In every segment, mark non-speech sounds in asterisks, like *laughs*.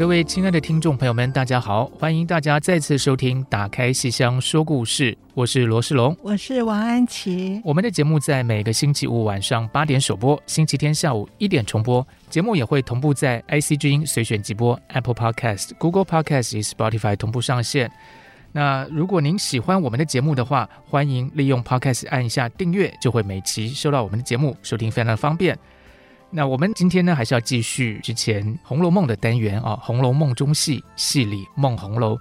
各位亲爱的听众朋友们，大家好！欢迎大家再次收听《打开戏箱说故事》，我是罗世龙，我是王安琪。我们的节目在每个星期五晚上八点首播，星期天下午一点重播。节目也会同步在 IC 之音随选即播、Apple Podcast、Google Podcast 及 Spotify 同步上线。那如果您喜欢我们的节目的话，欢迎利用 Podcast 按一下订阅，就会每期收到我们的节目，收听非常的方便。那我们今天呢，还是要继续之前《红楼梦》的单元啊，《红楼梦》中戏戏里梦红楼。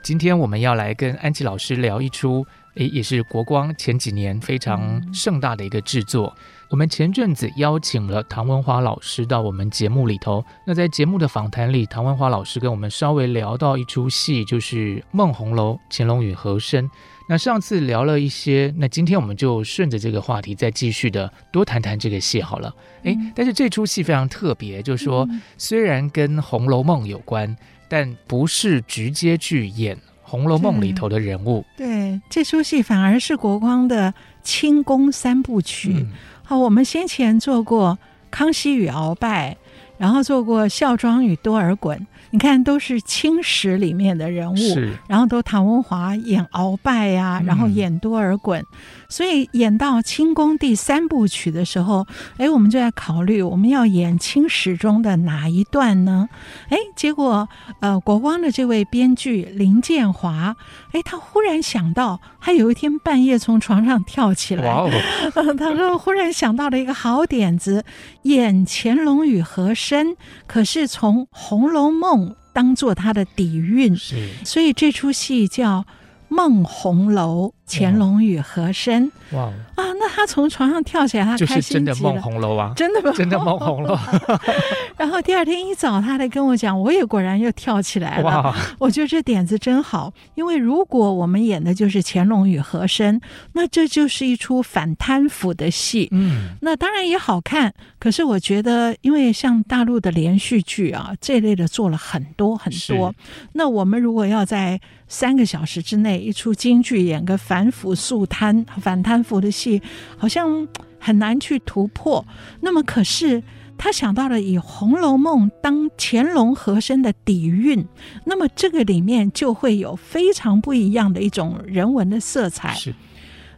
今天我们要来跟安琪老师聊一出，诶，也是国光前几年非常盛大的一个制作。我们前阵子邀请了唐文华老师到我们节目里头。那在节目的访谈里，唐文华老师跟我们稍微聊到一出戏，就是《梦红楼》，乾隆与和珅。那上次聊了一些，那今天我们就顺着这个话题再继续的多谈谈这个戏好了。哎、嗯，但是这出戏非常特别，就是说虽然跟《红楼梦》有关，但不是直接去演《红楼梦》里头的人物。对，对，这出戏反而是国光的清宫三部曲。嗯、好，我们先前做过《康熙与鳌拜》，然后做过《孝庄与多尔衮》。你看，都是清史里面的人物，是然后都唐文华演鳌拜呀、啊，然后演多尔衮，嗯、所以演到清宫第三部曲的时候，哎，我们就在考虑我们要演清史中的哪一段呢？哎，结果呃，国光的这位编剧林建华，哎，他忽然想到，他有一天半夜从床上跳起来，哇哦、*laughs* 他说忽然想到了一个好点子，演乾隆与和珅，可是从《红楼梦》。当做他的底蕴，是所以这出戏叫《梦红楼》。乾隆与和珅，哇啊！那他从床上跳起来，他开心。就是真的梦红楼啊，真的吗？真的梦红楼。*laughs* 然后第二天一早，他来跟我讲，我也果然又跳起来了。哇我觉得这点子真好，因为如果我们演的就是乾隆与和珅，那这就是一出反贪腐的戏。嗯，那当然也好看。可是我觉得，因为像大陆的连续剧啊这类的做了很多很多，那我们如果要在三个小时之内一出京剧演个反腐肃贪、反贪腐的戏，好像很难去突破。那么，可是他想到了以《红楼梦》当乾隆和珅的底蕴，那么这个里面就会有非常不一样的一种人文的色彩。是。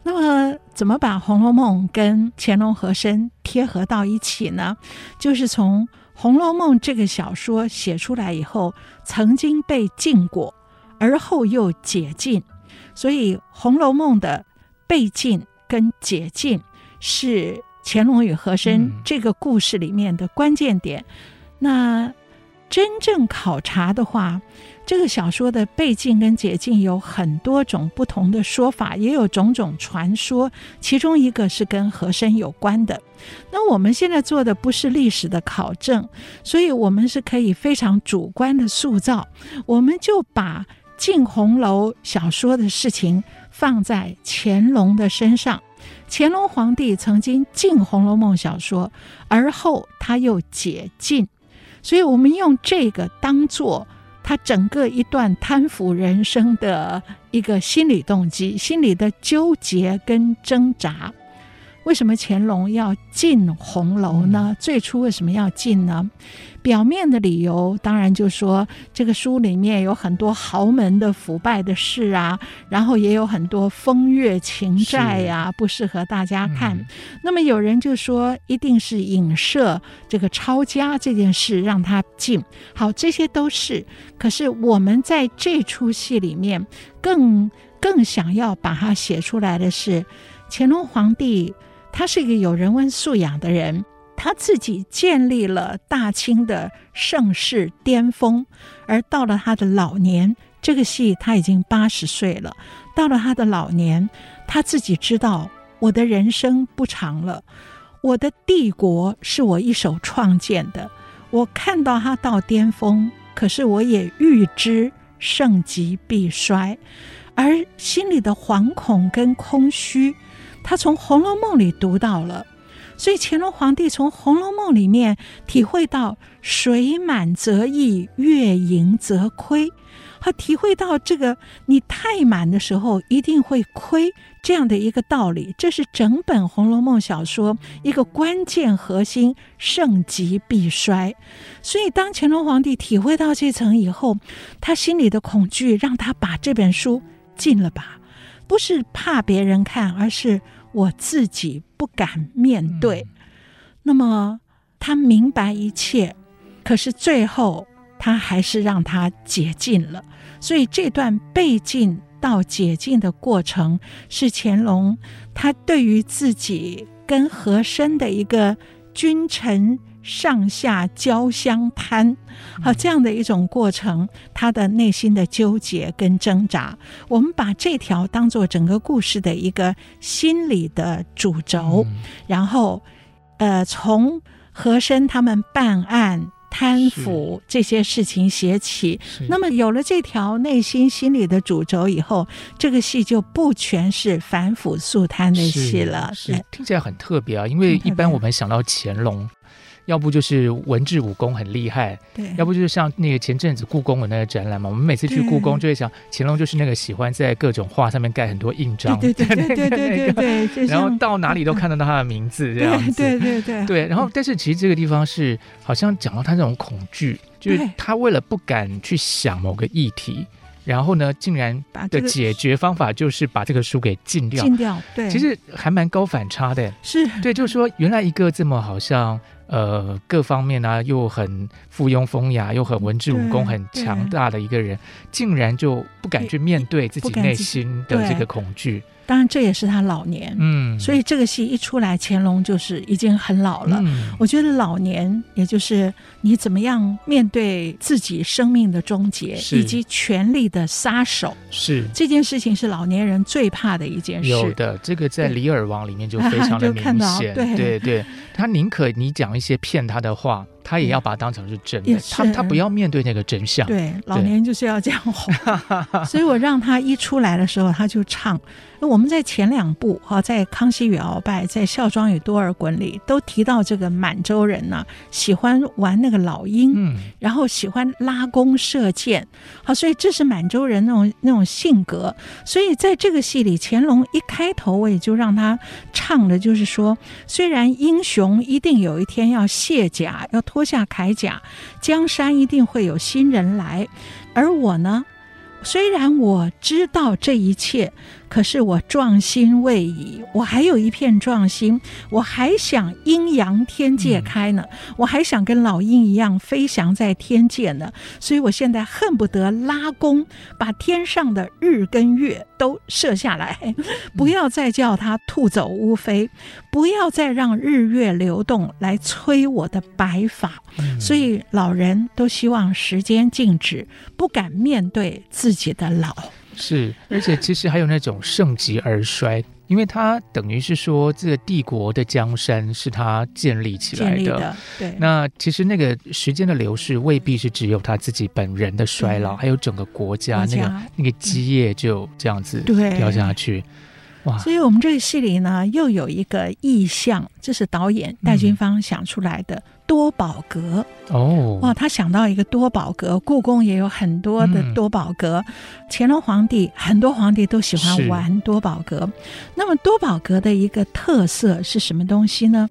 那么，怎么把《红楼梦》跟乾隆和珅贴合到一起呢？就是从《红楼梦》这个小说写出来以后，曾经被禁过。而后又解禁，所以《红楼梦》的背景跟解禁是乾隆与和珅这个故事里面的关键点。嗯、那真正考察的话，这个小说的背景跟解禁有很多种不同的说法，也有种种传说。其中一个是跟和珅有关的。那我们现在做的不是历史的考证，所以我们是可以非常主观的塑造。我们就把。禁红楼小说的事情放在乾隆的身上，乾隆皇帝曾经禁《红楼梦》小说，而后他又解禁，所以我们用这个当做他整个一段贪腐人生的一个心理动机、心理的纠结跟挣扎。为什么乾隆要进红楼呢？最初为什么要进呢？表面的理由当然就说这个书里面有很多豪门的腐败的事啊，然后也有很多风月情债呀、啊，不适合大家看。嗯、那么有人就说一定是影射这个抄家这件事让他进。好，这些都是。可是我们在这出戏里面更更想要把它写出来的是乾隆皇帝。他是一个有人文素养的人，他自己建立了大清的盛世巅峰，而到了他的老年，这个戏他已经八十岁了。到了他的老年，他自己知道，我的人生不长了，我的帝国是我一手创建的。我看到他到巅峰，可是我也预知盛极必衰，而心里的惶恐跟空虚，他从《红楼梦》里读到了。所以乾隆皇帝从《红楼梦》里面体会到“水满则溢，月盈则亏”，他体会到这个你太满的时候一定会亏这样的一个道理。这是整本《红楼梦》小说一个关键核心：盛极必衰。所以当乾隆皇帝体会到这层以后，他心里的恐惧让他把这本书禁了吧，不是怕别人看，而是。我自己不敢面对，嗯、那么他明白一切，可是最后他还是让他解禁了。所以这段被禁到解禁的过程，是乾隆他对于自己跟和珅的一个君臣。上下交相攀，好，这样的一种过程，他的内心的纠结跟挣扎，我们把这条当做整个故事的一个心理的主轴，嗯、然后，呃，从和珅他们办案贪腐这些事情写起，那么有了这条内心心理的主轴以后，这个戏就不全是反腐肃贪的戏了，是，是听起来很特别啊，因为一般我们想到乾隆。要不就是文治武功很厉害，对，要不就是像那个前阵子故宫的那个展览嘛，我们每次去故宫就会想，乾隆就是那个喜欢在各种画上面盖很多印章，对对对对对对对，*laughs* 然后到哪里都看得到他的名字这样子，对对对对，*laughs* 然后但是其实这个地方是好像讲到他这种恐惧，就是他为了不敢去想某个议题，然后呢，竟然的解决方法就是把这个书给禁掉，禁掉，对，其实还蛮高反差的，是。对，就是说原来一个这么好像。呃，各方面呢、啊、又很附庸风雅，又很文治武功很强大的一个人，竟然就不敢去面对自己内心的这个恐惧。当然，这也是他老年，嗯，所以这个戏一出来，乾隆就是已经很老了。嗯、我觉得老年，也就是你怎么样面对自己生命的终结，以及权力的杀手，是这件事情是老年人最怕的一件事。有的，这个在《李尔王》里面就非常的明显，*laughs* 对对对，他宁可你讲一些骗他的话。他也要把它当成是真的，他他不要面对那个真相。对，老年就是要这样哄。*laughs* 所以我让他一出来的时候，他就唱。那我们在前两部哈，在《康熙与鳌拜》在《孝庄与多尔衮》里都提到这个满洲人呢、啊，喜欢玩那个老鹰，嗯，然后喜欢拉弓射箭。好，所以这是满洲人那种那种性格。所以在这个戏里，乾隆一开头我也就让他唱的，就是说，虽然英雄一定有一天要卸甲，要脱下铠甲，江山一定会有新人来，而我呢，虽然我知道这一切。可是我壮心未已，我还有一片壮心，我还想阴阳天界开呢，嗯、我还想跟老鹰一样飞翔在天界呢，所以我现在恨不得拉弓，把天上的日跟月都射下来，不要再叫它兔走乌飞，不要再让日月流动来催我的白发，嗯、所以老人都希望时间静止，不敢面对自己的老。是，而且其实还有那种盛极而衰，因为他等于是说，这个帝国的江山是他建立起来的。的对，那其实那个时间的流逝未必是只有他自己本人的衰老，对还有整个国家，那个那个基业就这样子掉下去。哇！所以我们这个戏里呢，又有一个意象，这是导演戴军芳想出来的多宝阁哦。哇，他想到一个多宝阁，故宫也有很多的多宝阁。乾隆皇帝很多皇帝都喜欢玩多宝阁。那么多宝阁的一个特色是什么东西呢？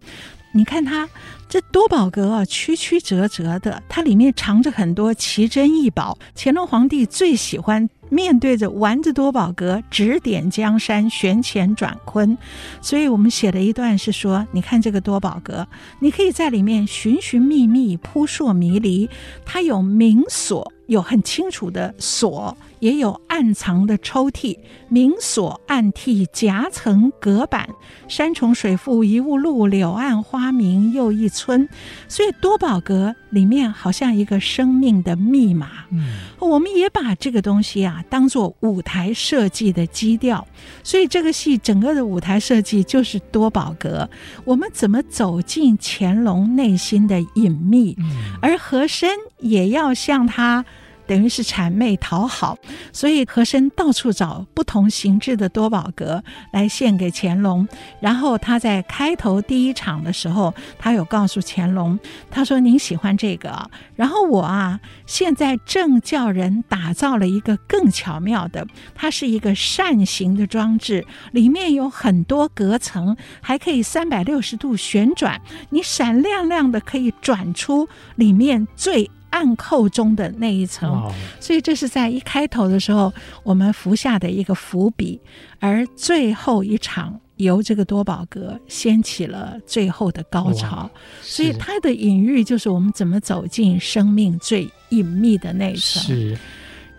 你看它这多宝阁啊，曲曲折折的，它里面藏着很多奇珍异宝。乾隆皇帝最喜欢。面对着丸子多宝阁，指点江山，旋乾转坤。所以我们写了一段是说，你看这个多宝阁，你可以在里面寻寻觅觅，扑朔迷离。它有明锁，有很清楚的锁，也有暗藏的抽屉，明锁暗屉，夹层隔板。山重水复疑无路，柳暗花明又一村。所以多宝阁里面好像一个生命的密码。嗯，我们也把这个东西啊当做舞台设计的基调。所以这个戏整个的舞台设计就是多宝阁。我们怎么走进乾隆内心的隐秘？而和珅也要向他。等于是谄媚讨好，所以和珅到处找不同形制的多宝阁来献给乾隆。然后他在开头第一场的时候，他有告诉乾隆，他说：“您喜欢这个，然后我啊，现在正叫人打造了一个更巧妙的，它是一个扇形的装置，里面有很多隔层，还可以三百六十度旋转，你闪亮亮的可以转出里面最。”暗扣中的那一层，哦、所以这是在一开头的时候我们伏下的一个伏笔，而最后一场由这个多宝格掀起了最后的高潮，所以它的隐喻就是我们怎么走进生命最隐秘的那一层。是。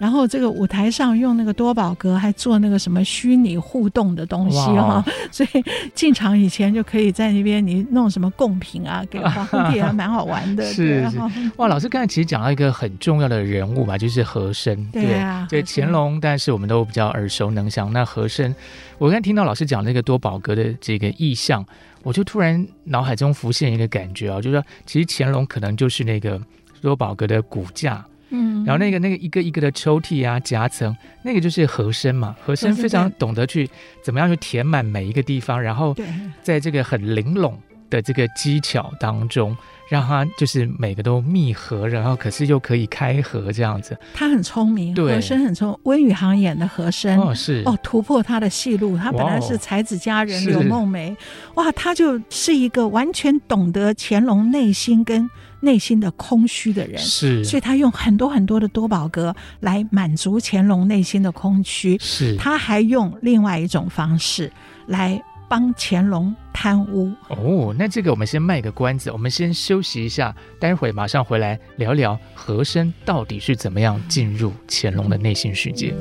然后这个舞台上用那个多宝格，还做那个什么虚拟互动的东西哈，哇 *laughs* 所以进场以前就可以在那边你弄什么贡品啊，给皇帝啊，蛮好玩的。*laughs* 是是，哇，老师刚才其实讲到一个很重要的人物嘛，就是和珅。对啊，对乾隆，但是我们都比较耳熟能详。那和珅，我刚才听到老师讲那个多宝格的这个意象，我就突然脑海中浮现一个感觉啊，就是说其实乾隆可能就是那个多宝格的骨架。嗯，然后那个那个一个一个的抽屉啊夹层，那个就是和珅嘛，和珅非常懂得去怎么样去填满每一个地方，然后在这个很玲珑的这个技巧当中，让它就是每个都密合，然后可是又可以开合这样子。他很聪明，和珅很聪明。温宇航演的和珅哦是哦突破他的戏路，他本来是才子佳人柳梦梅，哇，他就是一个完全懂得乾隆内心跟。内心的空虚的人是，所以他用很多很多的多宝格来满足乾隆内心的空虚。是，他还用另外一种方式来帮乾隆贪污。哦，那这个我们先卖个关子，我们先休息一下，待会马上回来聊聊和珅到底是怎么样进入乾隆的内心世界。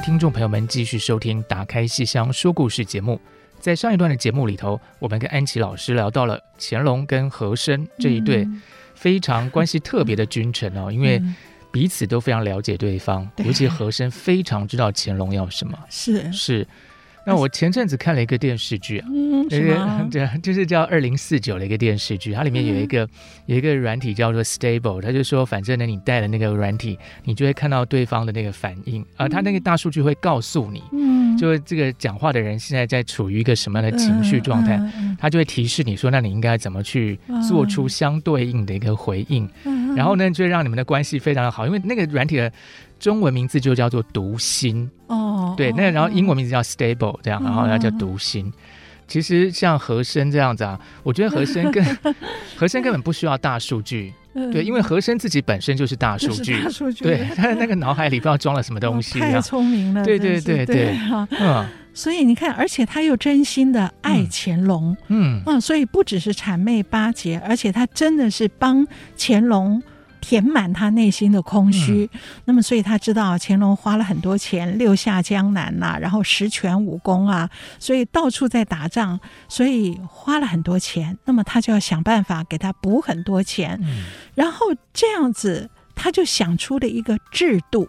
位听众朋友们继续收听《打开戏箱说故事》节目。在上一段的节目里头，我们跟安琪老师聊到了乾隆跟和珅这一对非常关系特别的 *laughs* 君臣哦，嗯、因为彼此都非常了解对方，嗯、尤其和珅非常知道乾隆要什么。是 *laughs* 是。那我前阵子看了一个电视剧啊，嗯，*laughs* 是吗？*laughs* 对，就是叫《二零四九》的一个电视剧，它里面有一个、嗯、有一个软体叫做 Stable，它就说，反正呢，你带了那个软体，你就会看到对方的那个反应，啊它那个大数据会告诉你，嗯，就这个讲话的人现在在处于一个什么样的情绪状态，它、嗯、就会提示你说，那你应该怎么去做出相对应的一个回应，嗯、然后呢，就会让你们的关系非常的好，因为那个软体的。中文名字就叫做读心哦，对，那然后英文名字叫 stable 这样，然后要叫读心。嗯、其实像和珅这样子啊，我觉得和珅跟 *laughs* 和珅根本不需要大数据，嗯、对，因为和珅自己本身就是大数据，大数据，对，他的那个脑海里不知道装了什么东西，太聪明了，对对对对，嗯，所以你看，而且他又真心的爱乾隆，嗯嗯，所以不只是谄媚巴结，而且他真的是帮乾隆。填满他内心的空虚，嗯、那么所以他知道乾隆花了很多钱六下江南呐、啊，然后十全武功啊，所以到处在打仗，所以花了很多钱，那么他就要想办法给他补很多钱，嗯、然后这样子他就想出了一个制度。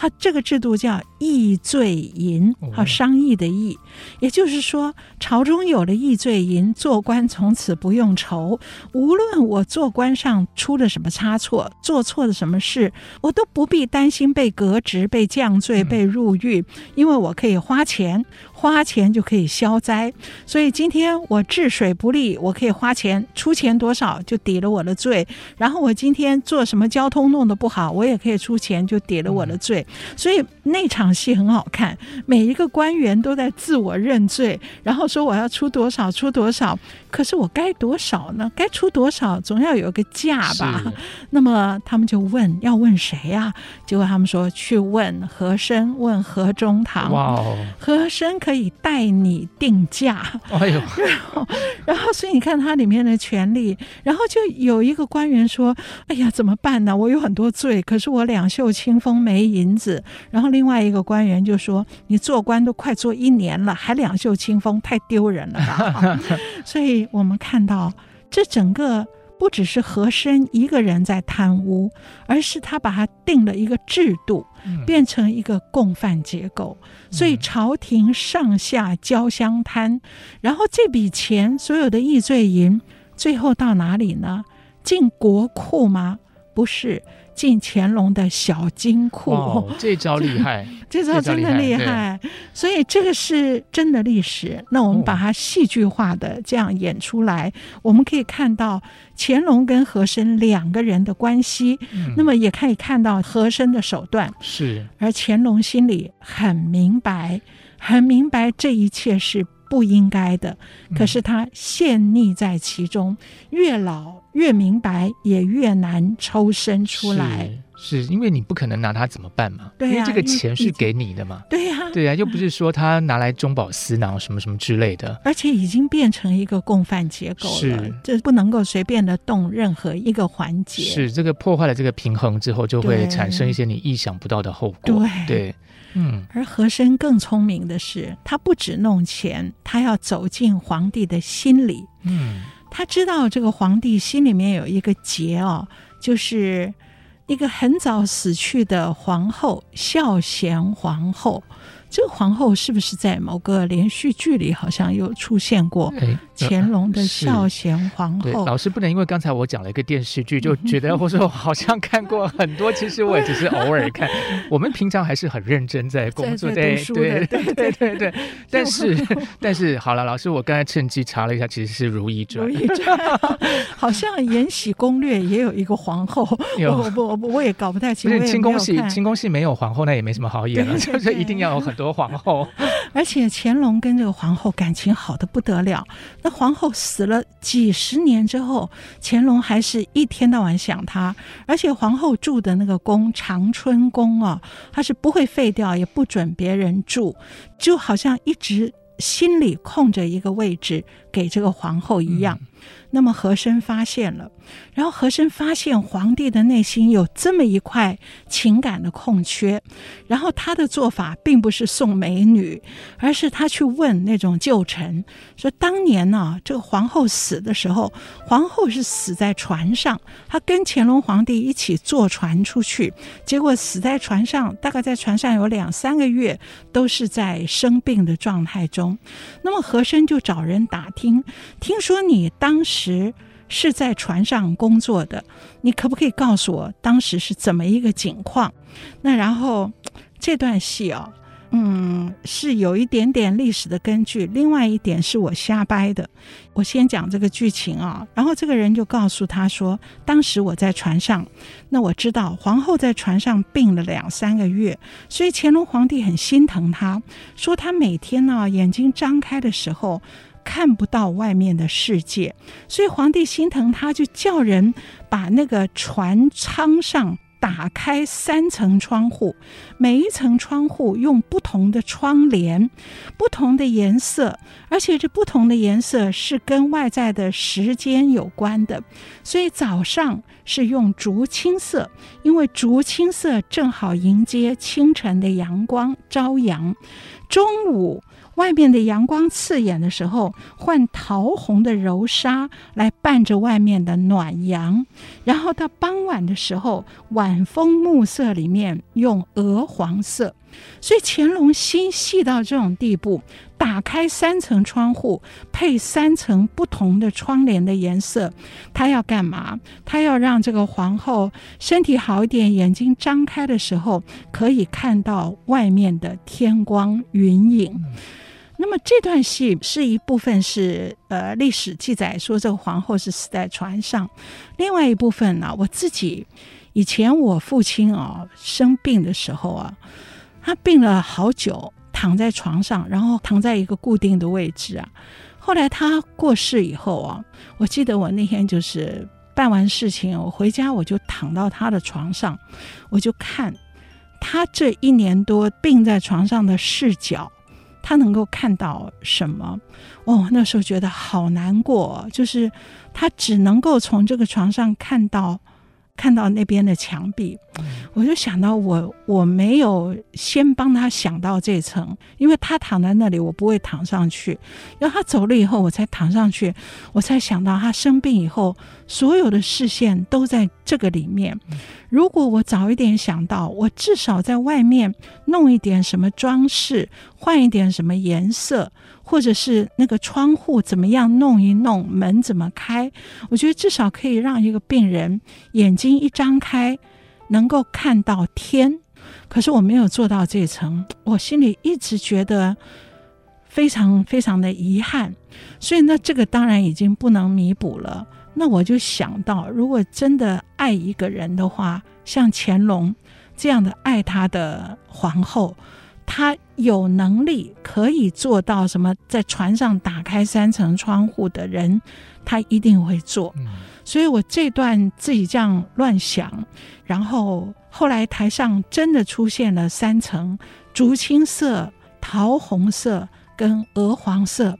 他这个制度叫议罪银，好商议的议，也就是说，朝中有了议罪银，做官从此不用愁。无论我做官上出了什么差错，做错了什么事，我都不必担心被革职、被降罪、被入狱，因为我可以花钱。花钱就可以消灾。所以今天我治水不力，我可以花钱出钱多少就抵了我的罪。然后我今天做什么交通弄得不好，我也可以出钱就抵了我的罪。所以那场戏很好看，每一个官员都在自我认罪，然后说我要出多少出多少。可是我该多少呢？该出多少总要有个价吧。那么他们就问要问谁呀、啊？结果他们说去问和珅，问和中堂。哇哦，和珅可以代你定价。哎呦，然 *laughs* 后然后所以你看它里面的权利，然后就有一个官员说：“哎呀，怎么办呢？我有很多罪，可是我两袖清风没银子。”然后另外一个官员就说：“你做官都快做一年了，还两袖清风，太丢人了吧？” *laughs* 所以。我们看到，这整个不只是和珅一个人在贪污，而是他把他定了一个制度，变成一个共犯结构。所以朝廷上下交相贪，然后这笔钱所有的易罪银，最后到哪里呢？进国库吗？不是。进乾隆的小金库，哦，这招厉害，*laughs* 这招真的厉害。所以这个是真的历史。那我们把它戏剧化的这样演出来，哦，我们可以看到乾隆跟和珅两个人的关系，嗯，那么也可以看到和珅的手段是，而乾隆心里很明白，很明白这一切是。不应该的，可是他陷溺在其中，越老越明白，也越难抽身出来。是，因为你不可能拿他怎么办嘛？对呀、啊，因为这个钱是给你的嘛。对呀、啊，对呀、啊，又不是说他拿来中饱私囊什么什么之类的。而且已经变成一个共犯结构了，是，这不能够随便的动任何一个环节。是，这个破坏了这个平衡之后，就会产生一些你意想不到的后果。对。对嗯，而和珅更聪明的是，他不止弄钱，他要走进皇帝的心里。嗯，他知道这个皇帝心里面有一个结哦，就是一个很早死去的皇后孝贤皇后。这个皇后是不是在某个连续剧里好像有出现过？乾隆的孝贤皇后。老师不能因为刚才我讲了一个电视剧，就觉得或者说好像看过很多。其实我也只是偶尔看。*laughs* 我们平常还是很认真在工作，在。对对对对对。*laughs* 但是 *laughs* 但是好了，老师，我刚才趁机查了一下，其实是《如懿传》。如懿传好像《延禧攻略》也有一个皇后，我我我我也搞不太清。楚清宫戏，清宫戏没有皇后，那也没什么好演了，就是一定要有很。多皇后，*laughs* 而且乾隆跟这个皇后感情好的不得了。那皇后死了几十年之后，乾隆还是一天到晚想她。而且皇后住的那个宫长春宫啊，她是不会废掉，也不准别人住，就好像一直心里空着一个位置给这个皇后一样。嗯那么和珅发现了，然后和珅发现皇帝的内心有这么一块情感的空缺，然后他的做法并不是送美女，而是他去问那种旧臣，说当年呢、这个皇后死的时候，皇后是死在船上，他跟乾隆皇帝一起坐船出去，结果死在船上，大概在船上有两三个月，都是在生病的状态中。那么和珅就找人打听，听说你当时。是在船上工作的，你可不可以告诉我当时是怎么一个情况？那然后这段戏哦，嗯，是有一点点历史的根据，另外一点是我瞎掰的。我先讲这个剧情啊，然后这个人就告诉他说，当时我在船上，那我知道皇后在船上病了两三个月，所以乾隆皇帝很心疼她，说他每天呢眼睛张开的时候。看不到外面的世界，所以皇帝心疼他，就叫人把那个船舱上打开三层窗户，每一层窗户用不同的窗帘，不同的颜色，而且这不同的颜色是跟外在的时间有关的。所以早上是用竹青色，因为竹青色正好迎接清晨的阳光朝阳。中午。外面的阳光刺眼的时候，换桃红的柔纱来伴着外面的暖阳，然后到傍晚的时候，晚风暮色里面用鹅黄色。所以乾隆心细到这种地步，打开三层窗户，配三层不同的窗帘的颜色，他要干嘛？他要让这个皇后身体好一点，眼睛张开的时候可以看到外面的天光云影。那么这段戏是一部分是呃历史记载说这个皇后是死在船上，另外一部分呢，我自己以前我父亲啊生病的时候啊，他病了好久，躺在床上，然后躺在一个固定的位置啊。后来他过世以后啊，我记得我那天就是办完事情，我回家我就躺到他的床上，我就看他这一年多病在床上的视角。他能够看到什么？哦，那时候觉得好难过，就是他只能够从这个床上看到。看到那边的墙壁，我就想到我我没有先帮他想到这层，因为他躺在那里，我不会躺上去。然后他走了以后，我才躺上去，我才想到他生病以后，所有的视线都在这个里面。如果我早一点想到，我至少在外面弄一点什么装饰，换一点什么颜色。或者是那个窗户怎么样弄一弄，门怎么开？我觉得至少可以让一个病人眼睛一张开，能够看到天。可是我没有做到这层，我心里一直觉得非常非常的遗憾。所以那这个当然已经不能弥补了。那我就想到，如果真的爱一个人的话，像乾隆这样的爱他的皇后。他有能力可以做到什么？在船上打开三层窗户的人，他一定会做。所以我这段自己这样乱想，然后后来台上真的出现了三层：竹青色、桃红色跟鹅黄色。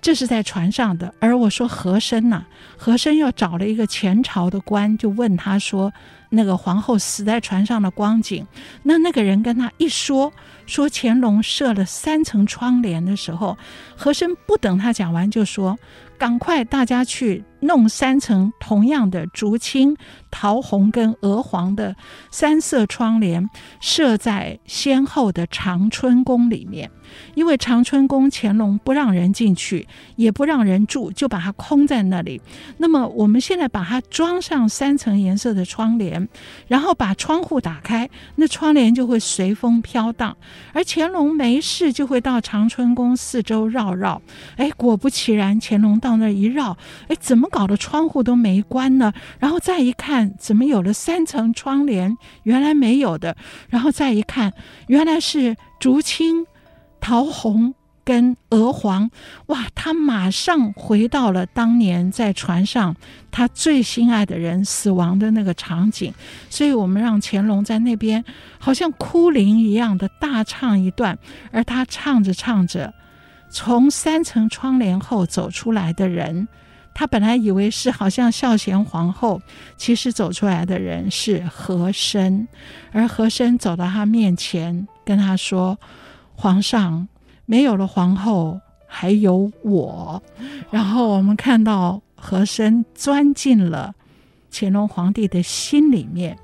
这是在船上的。而我说和珅呐，和珅又找了一个前朝的官，就问他说。那个皇后死在船上的光景，那那个人跟他一说，说乾隆设了三层窗帘的时候，和珅不等他讲完就说：“赶快大家去弄三层同样的竹青、桃红跟鹅黄的三色窗帘，设在先后的长春宫里面。”因为长春宫乾隆不让人进去，也不让人住，就把它空在那里。那么我们现在把它装上三层颜色的窗帘，然后把窗户打开，那窗帘就会随风飘荡。而乾隆没事就会到长春宫四周绕绕。哎，果不其然，乾隆到那一绕，哎，怎么搞的？窗户都没关呢？然后再一看，怎么有了三层窗帘？原来没有的。然后再一看，原来是竹青。桃红跟鹅黄，哇！他马上回到了当年在船上他最心爱的人死亡的那个场景，所以我们让乾隆在那边好像哭灵一样的大唱一段，而他唱着唱着，从三层窗帘后走出来的人，他本来以为是好像孝贤皇后，其实走出来的人是和珅，而和珅走到他面前跟他说。皇上没有了皇后，还有我。然后我们看到和珅钻进了乾隆皇帝的心里面，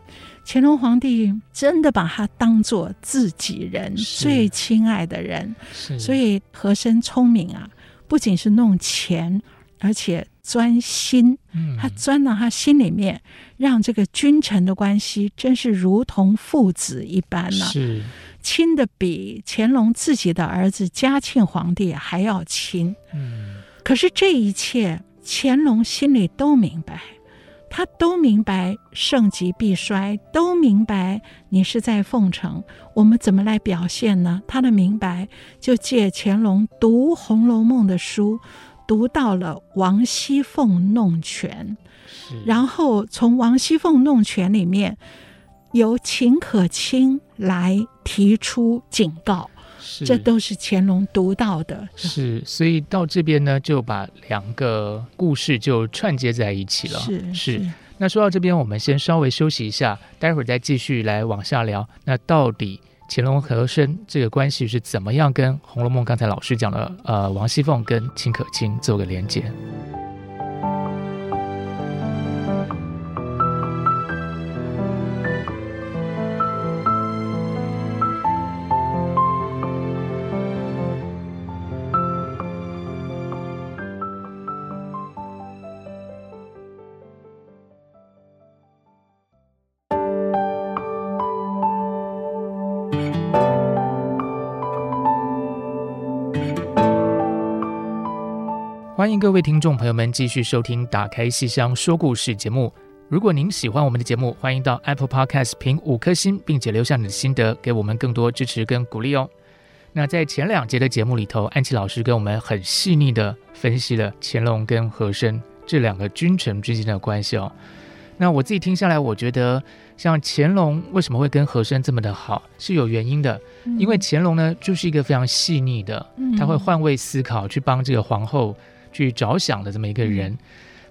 乾隆皇帝真的把他当做自己人，最亲爱的人。所以和珅聪明啊，不仅是弄钱，而且钻心。他钻到他心里面，让这个君臣的关系真是如同父子一般呢、啊。是。亲的比乾隆自己的儿子嘉庆皇帝还要亲。嗯，可是这一切乾隆心里都明白，他都明白盛极必衰，都明白你是在奉承。我们怎么来表现呢？他的明白就借乾隆读《红楼梦》的书，读到了王熙凤弄权，然后从王熙凤弄权里面。由秦可卿来提出警告，这都是乾隆读到的。是，所以到这边呢，就把两个故事就串接在一起了。是是，是。那说到这边，我们先稍微休息一下，待会儿再继续来往下聊。那到底乾隆和珅这个关系是怎么样跟《红楼梦》刚才老师讲的呃王熙凤跟秦可卿做个连接？迎各位听众朋友们继续收听《打开戏箱说故事》节目。如果您喜欢我们的节目，欢迎到 Apple Podcast 评五颗星，并且留下你的心得，给我们更多支持跟鼓励哦。那在前两节的节目里头，安琪老师跟我们很细腻的分析了乾隆跟和珅这两个君臣之间的关系哦。那我自己听下来，我觉得像乾隆为什么会跟和珅这么的好，是有原因的。嗯、因为乾隆呢，就是一个非常细腻的，他会换位思考，去帮这个皇后去着想的这么一个人。嗯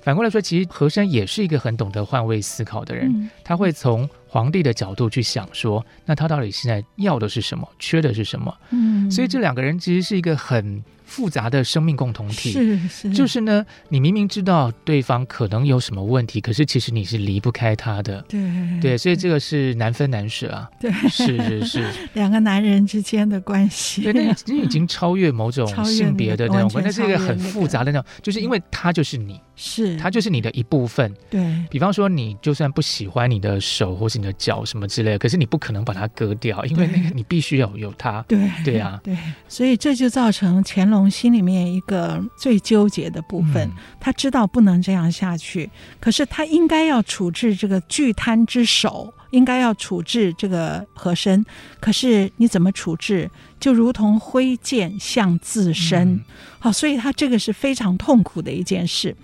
反过来说，其实和珅也是一个很懂得换位思考的人，嗯、他会从皇帝的角度去想说，那他到底现在要的是什么，缺的是什么？嗯，所以这两个人其实是一个很。复杂的生命共同体。是是，就是呢，你明明知道对方可能有什么问题，可是其实你是离不开他的，对。对，所以这个是难分难舍啊，*laughs* 对，是是是，*laughs* 两个男人之间的关系，对，那已已经超越某种性别的那种那是一个。很复杂的那种，就是因为他就是你，是。他就是你的一部分，对，比方说你就算不喜欢你的手或是你的脚什么之类的，可是你不可能把它割掉，因为那个你必须要有他，对对啊，对，所以这就造成乾隆心里面一个最纠结的部分，他知道不能这样下去，可是他应该要处置这个巨贪之首，应该要处置这个和珅，可是你怎么处置？就如同挥剑向自身，好，所以他这个是非常痛苦的一件事。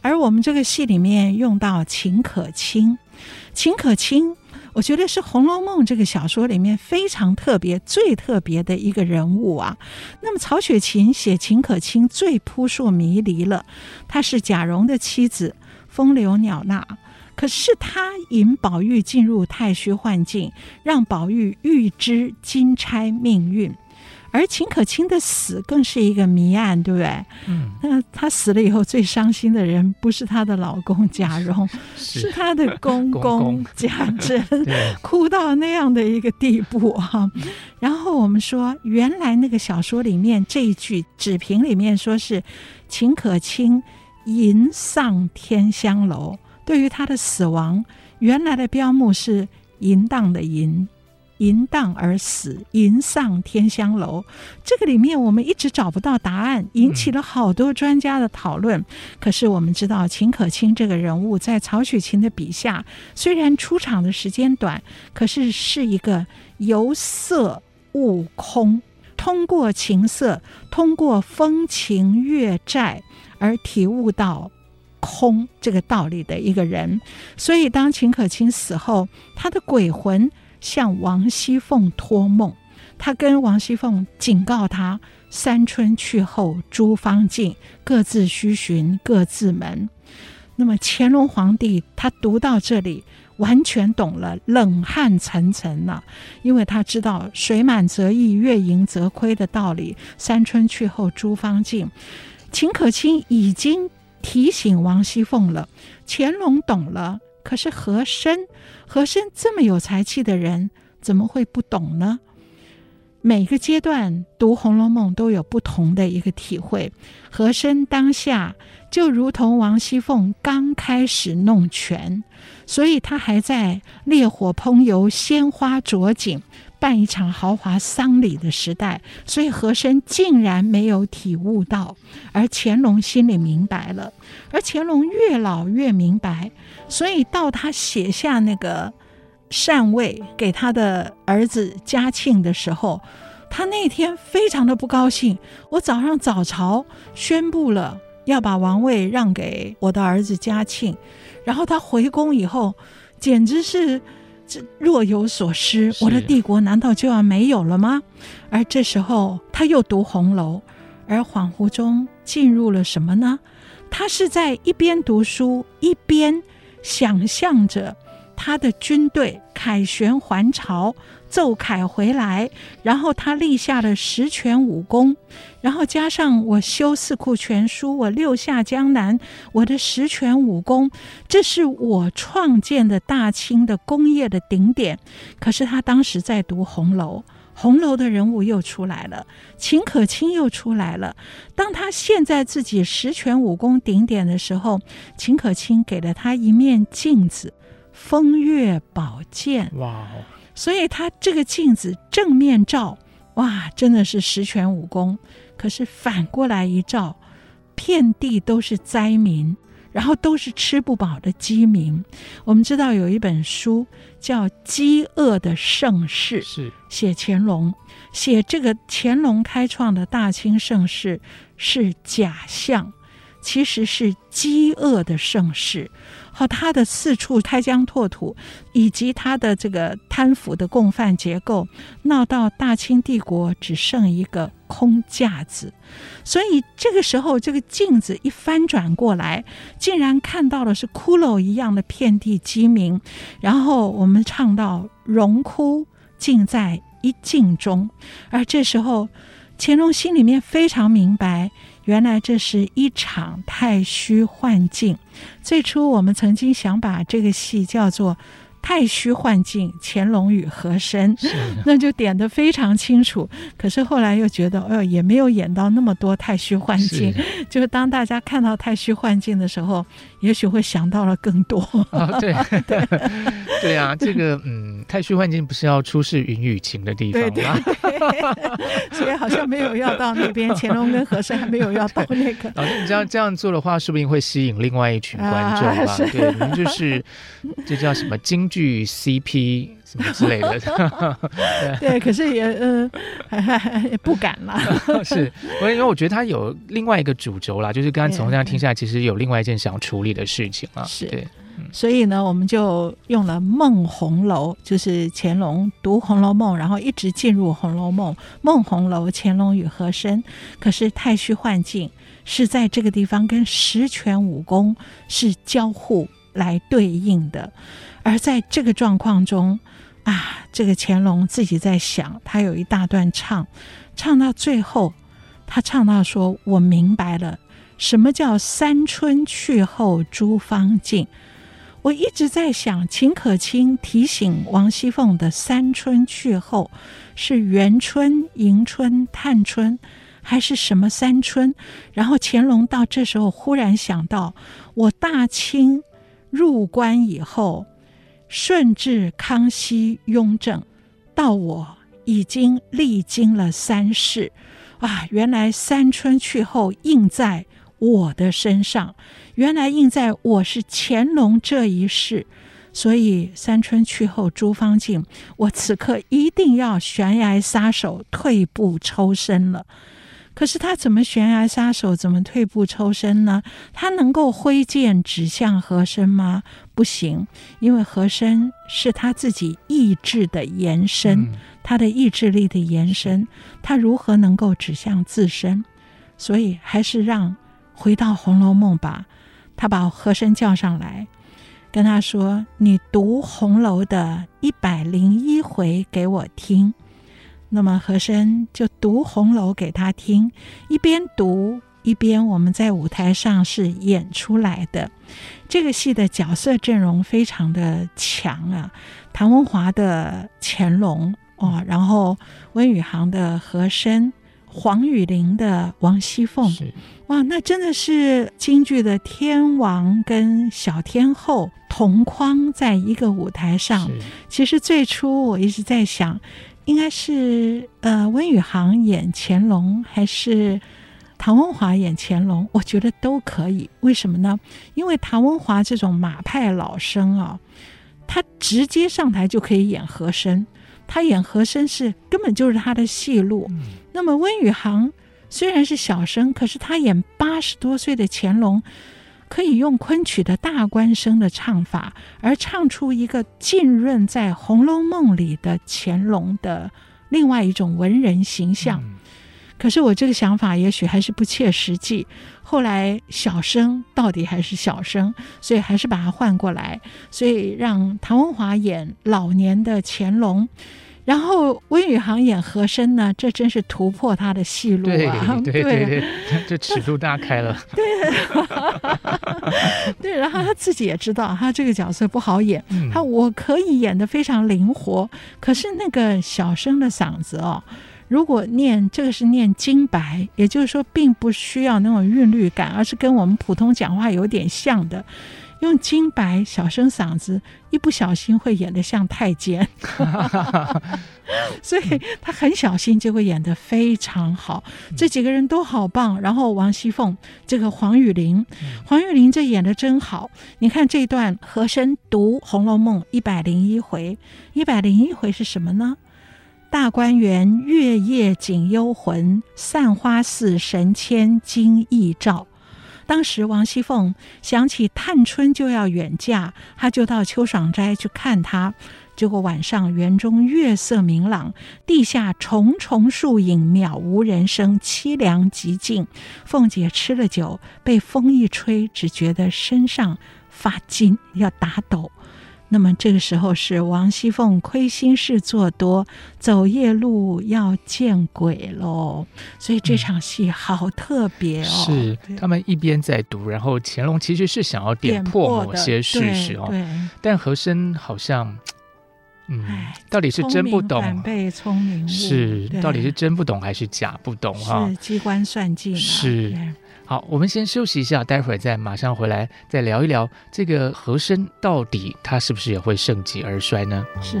而我们这个戏里面用到秦可卿，秦可卿。我觉得是《红楼梦》这个小说里面非常特别、最特别的一个人物啊。那么曹雪芹写秦可卿最扑朔迷离了，她是贾蓉的妻子，风流袅娜，可是她引宝玉进入太虚幻境，让宝玉预知金钗命运。而秦可卿的死更是一个谜案，对不对？嗯，那她死了以后，最伤心的人不是她的老公贾蓉，是，是她的公公贾珍，*laughs* 哭到那样的一个地步啊。然后我们说，原来那个小说里面这一句纸评里面说是秦可卿吟丧天香楼，对于她的死亡，原来的标目是淫荡的淫。淫荡而死，淫丧天香楼。这个里面我们一直找不到答案，引起了好多专家的讨论。嗯、可是我们知道，秦可卿这个人物在曹雪芹的笔下，虽然出场的时间短，可是是一个由色悟空，通过情色，通过风情月债而体悟到空这个道理的一个人。所以，当秦可卿死后，他的鬼魂。向王熙凤托梦，他跟王熙凤警告他：三春去后诸方尽，各自须寻各自门。那么乾隆皇帝他读到这里，完全懂了，冷汗涔涔了，因为他知道水满则溢，月盈则亏的道理。三春去后诸方尽，秦可卿已经提醒王熙凤了，乾隆懂了。可是和珅，和珅这么有才气的人，怎么会不懂呢？每个阶段读《红楼梦》都有不同的一个体会。和珅当下就如同王熙凤刚开始弄权，所以他还在烈火烹油、鲜花着锦。办一场豪华丧礼的时代，所以和珅竟然没有体悟到，而乾隆心里明白了，而乾隆越老越明白，所以到他写下那个禅位给他的儿子嘉庆的时候，他那天非常的不高兴。我早上早朝宣布了要把王位让给我的儿子嘉庆，然后他回宫以后，简直是。若有所失，我的帝国难道就要没有了吗？而这时候他又读红楼，而恍惚中进入了什么呢？他是在一边读书，一边想象着。他的军队凯旋还朝，奏凯回来，然后他立下了十全武功，然后加上我修四库全书，我六下江南，我的十全武功，这是我创建的大清的工业的顶点。可是他当时在读红楼，红楼的人物又出来了，秦可卿又出来了。当他现在自己十全武功顶点的时候，秦可卿给了他一面镜子。风月宝鉴，哇！所以他这个镜子正面照，哇，真的是十全武功。可是反过来一照，遍地都是灾民。然后都是吃不饱的饥民。我们知道有一本书叫《饥饿的盛世》，是写乾隆，写这个乾隆开创的大清盛世是假象，其实是饥饿的盛世。和他的四处开疆拓土，以及他的这个贪腐的共犯结构，闹到大清帝国只剩一个空架子。所以这个时候，这个镜子一翻转过来，竟然看到的是骷髅一样的遍地鸡鸣。然后我们唱到“荣枯尽在一镜中”，而这时候乾隆心里面非常明白。原来这是一场太虚幻境。最初我们曾经想把这个戏叫做。太虚幻境，乾隆与和珅，那就点的非常清楚。可是后来又觉得，哦，也没有演到那么多太虚幻境。是就是当大家看到太虚幻境的时候，也许会想到了更多。哦、对 *laughs* 对对啊，这个嗯，太虚幻境不是要出示云雨情的地方吗？对对对，*laughs* 所以好像没有要到那边，乾隆跟和珅还没有要到那个。*laughs* 老师，你这样这样做的话，说不定会吸引另外一群观众吧？啊、对，你们就是这叫什么京剧 CP 什么之类的，*laughs* 对，可是也呃还还不敢了。*laughs* 是，因为我觉得他有另外一个主轴啦，就是刚刚从这样听下来，其实有另外一件想要处理的事情啊。是，对，所以呢，我们就用了《梦红楼》，就是乾隆读《红楼梦》，然后一直进入《红楼梦》。梦红楼，乾隆与和珅，可是太虚幻境是在这个地方跟十全武功是交互来对应的。而在这个状况中，啊，这个乾隆自己在想，他有一大段唱，唱到最后，他唱到说：“我明白了，什么叫三春去后诸芳尽。”我一直在想，秦可卿提醒王熙凤的“三春去后”是元春、迎春、探春，还是什么三春？然后乾隆到这时候忽然想到，我大清入关以后。顺治、康熙、雍正，到我已经历经了三世，啊，原来三春去后印在我的身上，原来印在我是乾隆这一世，所以三春去后诸芳尽，我此刻一定要悬崖撒手，退步抽身了。可是他怎么悬崖杀手，怎么退步抽身呢？他能够挥剑指向和珅吗？不行，因为和珅是他自己意志的延伸，嗯、他的意志力的延伸，他如何能够指向自身？所以还是让回到《红楼梦》吧。他把和珅叫上来，跟他说：“你读红楼的一百零一回给我听。”那么和珅就读红楼给他听，一边读一边我们在舞台上是演出来的。这个戏的角色阵容非常的强啊，唐文华的乾隆哦，然后温宇航的和珅，黄雨玲的王熙凤，哇，那真的是京剧的天王跟小天后同框在一个舞台上。其实最初我一直在想。应该是呃，温宇航演乾隆，还是唐文华演乾隆？我觉得都可以。为什么呢？因为唐文华这种马派老生啊，他直接上台就可以演和珅，他演和珅是根本就是他的戏路。嗯、那么温宇航虽然是小生，可是他演八十多岁的乾隆。可以用昆曲的大官声的唱法，而唱出一个浸润在《红楼梦》里的乾隆的另外一种文人形象。嗯、可是我这个想法也许还是不切实际。后来小生到底还是小生，所以还是把它换过来，所以让唐文华演老年的乾隆。然后温宇航演和珅呢，这真是突破他的戏路啊！对 *laughs* 对对对，这尺度大开了。*laughs* 对，*laughs* 对，然后他自己也知道，他这个角色不好演。嗯、他我可以演得非常灵活，可是那个小生的嗓子哦，如果念这个是念京白，也就是说，并不需要那种韵律感，而是跟我们普通讲话有点像的。用金白小声嗓子，一不小心会演得像太监，*laughs* 所以他很小心就会演得非常好。这几个人都好棒，然后王熙凤，这个黄雨玲，黄雨玲这演得真好。你看这段和珅读《红楼梦》一百零一回，一百零一回是什么呢？大观园月夜景幽魂，散花寺神仙惊异照。当时王熙凤想起探春就要远嫁，她就到秋爽斋去看她。结果晚上园中月色明朗，地下重重树影，渺无人声，凄凉极尽。凤姐吃了酒，被风一吹，只觉得身上发筋，要打抖。那么这个时候是王熙凤亏心事做多，走夜路要见鬼喽。所以这场戏好特别哦。是他们一边在读，然后乾隆其实是想要点破某些事实哦。但和珅好像，嗯，到底是真不懂，反被聪明，是到底是真不懂还是假不懂哈？是机关算尽，是。好，我们先休息一下，待会儿再马上回来，再聊一聊这个和珅到底他是不是也会盛极而衰呢？是。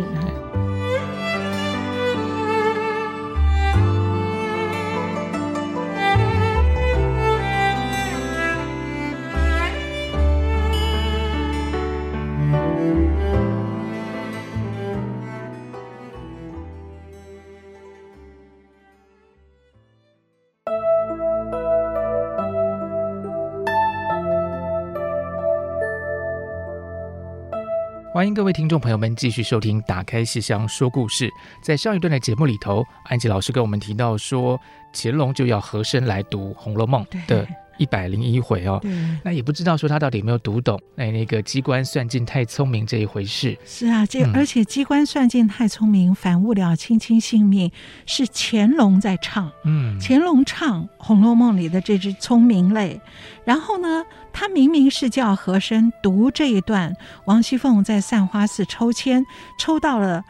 欢迎各位听众朋友们继续收听《打开戏箱说故事》。在上一段的节目里头，安吉老师跟我们提到说，乾隆就要和珅来读《红楼梦》的。一百零一回哦，那也不知道说他到底有没有读懂哎，那个机关算尽太聪明这一回事。是啊，这、嗯、而且机关算尽太聪明，反误了卿卿性命，是乾隆在唱。嗯，乾隆唱《红楼梦》里的这支聪明泪，然后呢，他明明是叫和珅读这一段，王熙凤在散花寺抽签，抽到了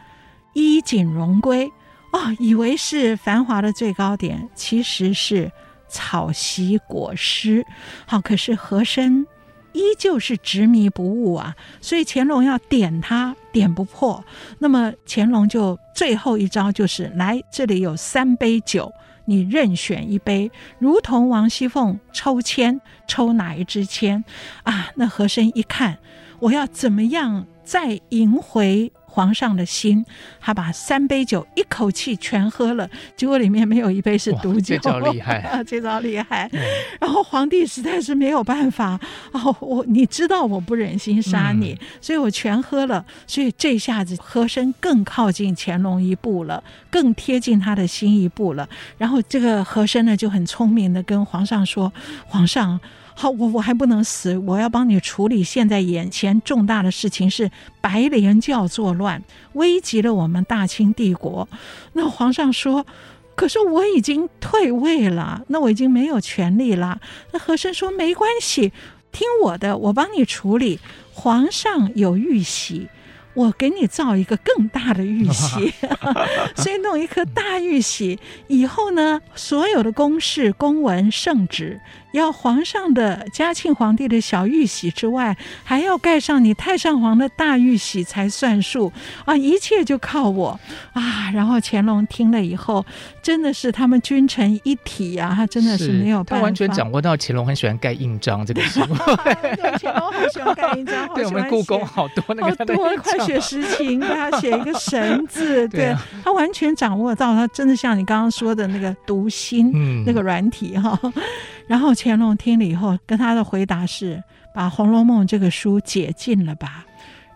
衣锦荣归，哦，以为是繁华的最高点，其实是。草席裹尸，好，可是和珅依旧是执迷不悟啊，所以乾隆要点他点不破，那么乾隆就最后一招就是来，这里有三杯酒，你任选一杯，如同王熙凤抽签抽哪一支签啊？那和珅一看，我要怎么样再赢回？皇上的心，他把三杯酒一口气全喝了，结果里面没有一杯是毒酒，这招厉害 *laughs* 啊！这招厉害。嗯、然后皇帝实在是没有办法哦，我你知道我不忍心杀你，嗯、所以我全喝了。所以这下子和珅更靠近乾隆一步了，更贴近他的心一步了。然后这个和珅呢就很聪明的跟皇上说：“皇上。”好，我我还不能死，我要帮你处理现在眼前重大的事情，是白莲教作乱，危及了我们大清帝国。那皇上说，可是我已经退位了，那我已经没有权利了。那和珅说没关系，听我的，我帮你处理。皇上有玉玺。我给你造一个更大的玉玺，*laughs* 所以弄一颗大玉玺。以后呢，所有的公事、公文、圣旨，要皇上的嘉庆皇帝的小玉玺之外，还要盖上你太上皇的大玉玺才算数啊！一切就靠我啊！然后乾隆听了以后，真的是他们君臣一体呀、啊，他真的是没有办法，他完全掌握到乾隆很喜欢盖印章这个 *laughs* 事。对，乾隆很喜欢盖印章，*laughs* 对我们故宫好多那个好多快写实情，给他写一个神字，*laughs* 对，对啊、他完全掌握到，他真的像你刚刚说的那个读心、嗯、那个软体哈。然后乾隆听了以后，跟他的回答是：把《红楼梦》这个书解禁了吧。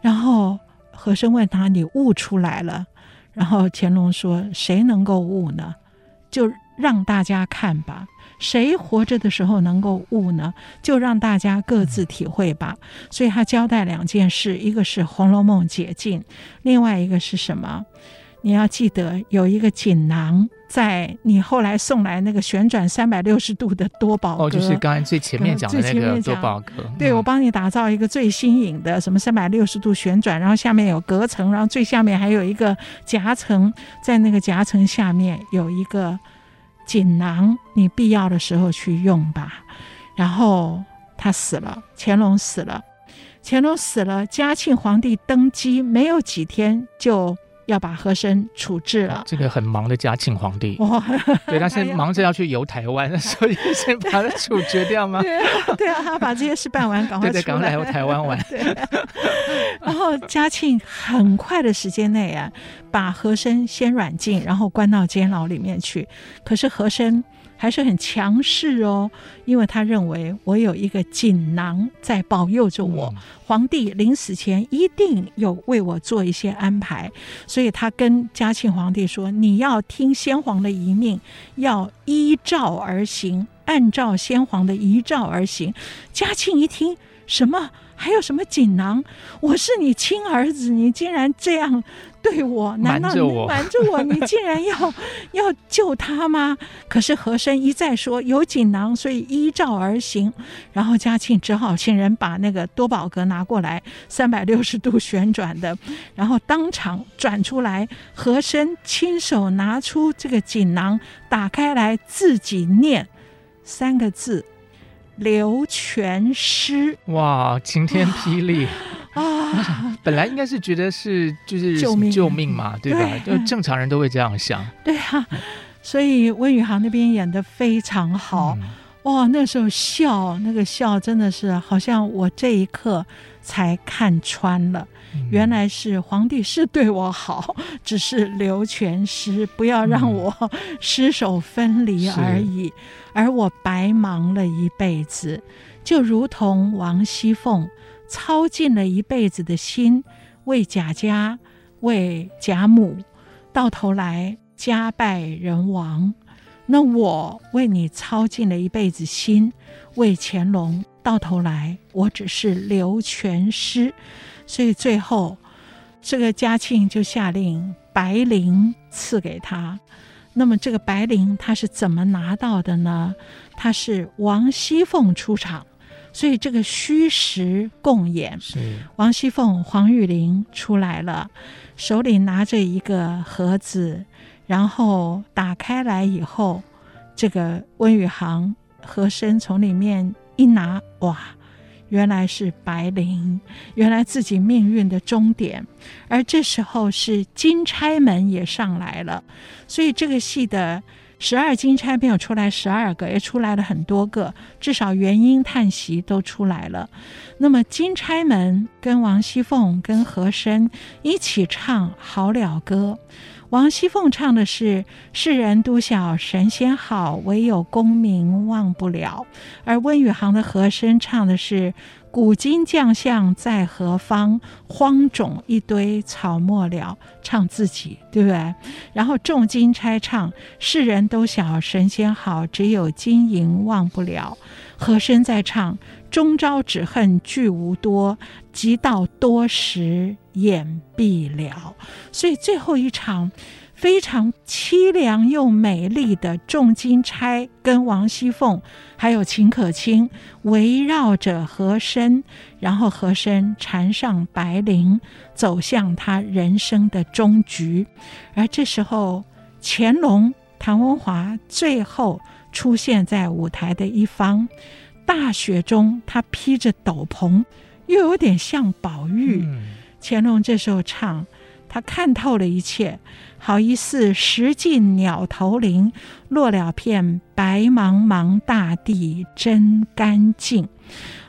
然后和珅问他：“你悟出来了？”然后乾隆说：“谁能够悟呢？就让大家看吧。谁活着的时候能够悟呢？就让大家各自体会吧。”所以他交代两件事：一个是《红楼梦》解禁，另外一个是什么？你要记得有一个锦囊。在你后来送来那个旋转三百六十度的多宝阁，哦，就是刚才最前面讲的那个多宝格。对，我帮你打造一个最新颖的，什么三百六十度旋转，然后下面有隔层，然后最下面还有一个夹层，在那个夹层下面有一个锦囊，你必要的时候去用吧。然后他死了，乾隆死了。乾隆死了，嘉庆皇帝登基没有几天就。要把和珅处置了，这个很忙的嘉庆皇帝，哇，*laughs* 对，他现在忙着要去游台湾，*laughs* 所以先把他处决掉吗？对啊，对啊，他把这些事办完，赶快对，对，赶快来台湾玩。对，然后嘉庆很快的时间内啊，把和珅先软禁，然后关到监牢里面去。可是和珅。还是很强势哦，因为他认为我有一个锦囊在保佑着我，嗯、皇帝临死前一定有为我做一些安排，所以他跟嘉庆皇帝说：“你要听先皇的遗命，要依照而行，按照先皇的遗诏而行。”嘉庆一听，什么？还有什么锦囊？我是你亲儿子，你竟然这样。对我，难道你瞒着我？*laughs* 你竟然要要救他吗？可是和珅一再说有锦囊，所以依照而行。然后嘉庆只好请人把那个多宝格拿过来，三百六十度旋转的，然后当场转出来。和珅亲手拿出这个锦囊，打开来，自己念三个字：刘全师。哇，晴天霹雳！啊，*laughs* 本来应该是觉得是就是救命救命嘛，对吧？就正常人都会这样想。对啊，所以温宇航那边演的非常好，嗯、哇！那时候笑，那个笑真的是好像我这一刻才看穿了，嗯、原来是皇帝是对我好，*laughs* 只是刘全尸，不要让我尸首分离而已，嗯、而我白忙了一辈子，就如同王熙凤。操尽了一辈子的心，为贾家，为贾母，到头来家败人亡。那我为你操尽了一辈子心，为乾隆，到头来我只是留全尸。所以最后，这个嘉庆就下令白绫赐给他。那么这个白绫他是怎么拿到的呢？他是王熙凤出场。所以这个虚实共演，是王熙凤、黄玉玲出来了，手里拿着一个盒子，然后打开来以后，这个温宇航和珅从里面一拿，哇，原来是白翎，原来自己命运的终点。而这时候是金钗们也上来了，所以这个戏的。十二金钗没有出来，十二个也出来了很多个，至少元婴叹息都出来了。那么金钗们跟王熙凤、跟和珅一起唱《好了歌》，王熙凤唱的是“世人都晓神仙好，唯有功名忘不了”，而温宇航的和声唱的是。古今将相在何方？荒冢一堆草没了。唱自己，对不对？然后众金钗唱：世人都晓神仙好，只有金银忘不了。和声在唱：终朝只恨聚无多，及到多时眼闭了。所以最后一场。非常凄凉又美丽的重金钗跟王熙凤，还有秦可卿围绕着和珅，然后和珅缠上白绫，走向他人生的终局。而这时候，乾隆唐文华最后出现在舞台的一方，大雪中他披着斗篷，又有点像宝玉。嗯、乾隆这时候唱。他看透了一切，好一似石尽鸟头林，落了片白茫茫大地真干净。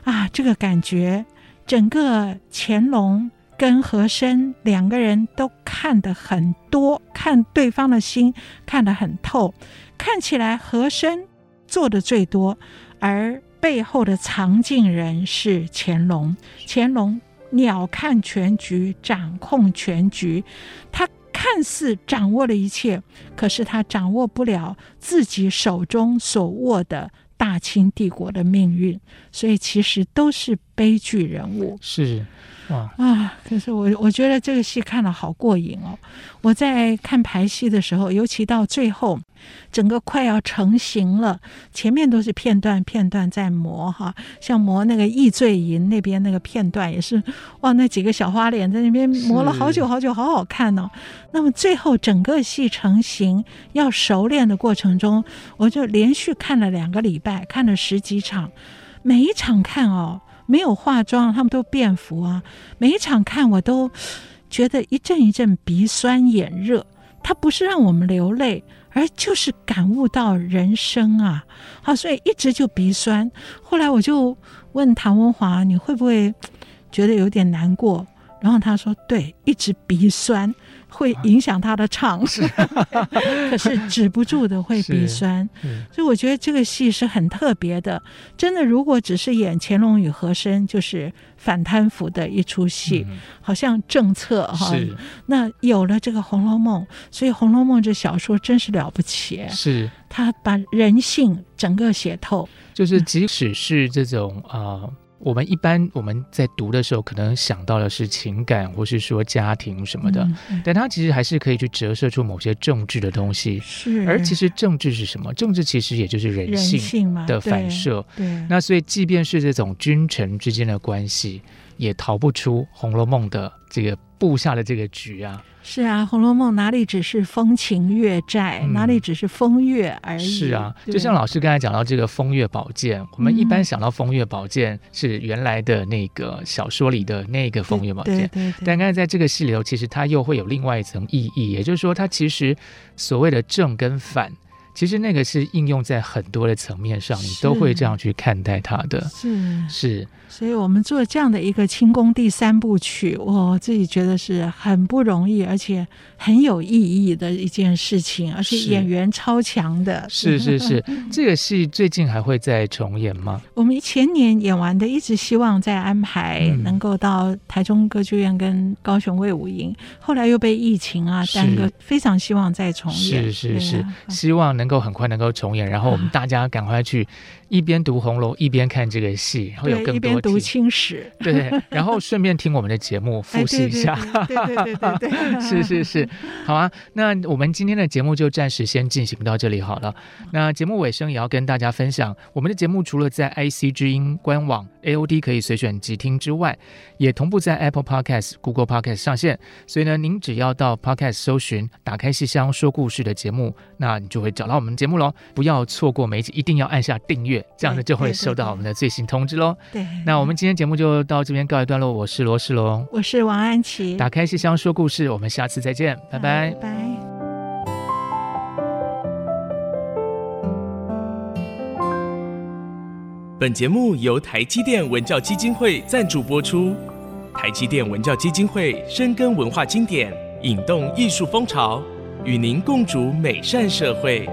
啊，这个感觉，整个乾隆跟和珅两个人都看得很多，看对方的心看得很透。看起来和珅做的最多，而背后的藏镜人是乾隆。乾隆。鸟瞰全局，掌控全局，他看似掌握了一切，可是他掌握不了自己手中所握的大清帝国的命运，所以其实都是悲剧人物。是。哇啊！可是我我觉得这个戏看了好过瘾哦。我在看排戏的时候，尤其到最后，整个快要成型了，前面都是片段片段在磨哈，像磨那个易醉营那边那个片段也是哇，那几个小花脸在那边磨了好久好久，好好看哦。那么最后整个戏成型要熟练的过程中，我就连续看了两个礼拜，看了十几场，每一场看哦。没有化妆，他们都便服啊。每一场看我都觉得一阵一阵鼻酸眼热。他不是让我们流泪，而就是感悟到人生啊。好，所以一直就鼻酸。后来我就问谭文华：“你会不会觉得有点难过？”然后他说：“对，一直鼻酸。”会影响他的唱，是 *laughs* 可是止不住的会鼻酸，所以我觉得这个戏是很特别的。真的，如果只是演乾隆与和珅，就是反贪腐的一出戏，嗯、好像政策哈。那有了这个《红楼梦》，所以《红楼梦》这小说真是了不起，是他把人性整个写透。就是即使是这种啊。呃我们一般我们在读的时候，可能想到的是情感，或是说家庭什么的，但它其实还是可以去折射出某些政治的东西。是，而其实政治是什么？政治其实也就是人性的反射。对，对，那所以即便是这种君臣之间的关系，也逃不出《红楼梦》的这个布下的这个局啊。是啊，《红楼梦》哪里只是风情月债，嗯、哪里只是风月而已。是啊，就像老师刚才讲到这个风月宝鉴，我们一般想到风月宝鉴是原来的那个小说里的那个风月宝鉴，对对对对，但刚才在这个戏里头，其实它又会有另外一层意义，也就是说，它其实所谓的正跟反。其实那个是应用在很多的层面上，你都会这样去看待它的。是是，所以我们做这样的一个清宫第三部曲，我自己觉得是很不容易，而且很有意义的一件事情，而且演员超强的。是是是，*laughs* 这个戏最近还会再重演吗？我们前年演完的，一直希望再安排能够到台中歌剧院跟高雄卫武营，后来又被疫情啊耽搁，非常希望再重演。是是是，希望能。能够很快能够重演，然后 *laughs* 我们大家赶快去一边读红楼一边看这个戏，会有更多一边读清史，对，然后顺便听我们的节目复 *laughs* 习一下，对对对对对，*laughs* 是是是，好啊。那我们今天的节目就暂时先进行到这里好了。那节目尾声也要跟大家分享，我们的节目除了在 IC 之音官网 AOD 可以随选即听之外，也同步在 Apple Podcast、Google Podcast 上线。所以呢，您只要到 Podcast 搜寻“打开戏箱说故事”的节目，那你就会找到。我们节目喽，不要错过每一集，一定要按下订阅，这样呢就会收到我们的最新通知喽。对，那我们今天节目就到这边告一段落。我是罗世龙，我是王安琪，打开信箱说故事，我们下次再见，拜拜。拜拜。本节目由台积电文教基金会赞助播出。台积电文教基金会深耕文化经典，引动艺术风潮，与您共筑美善社会。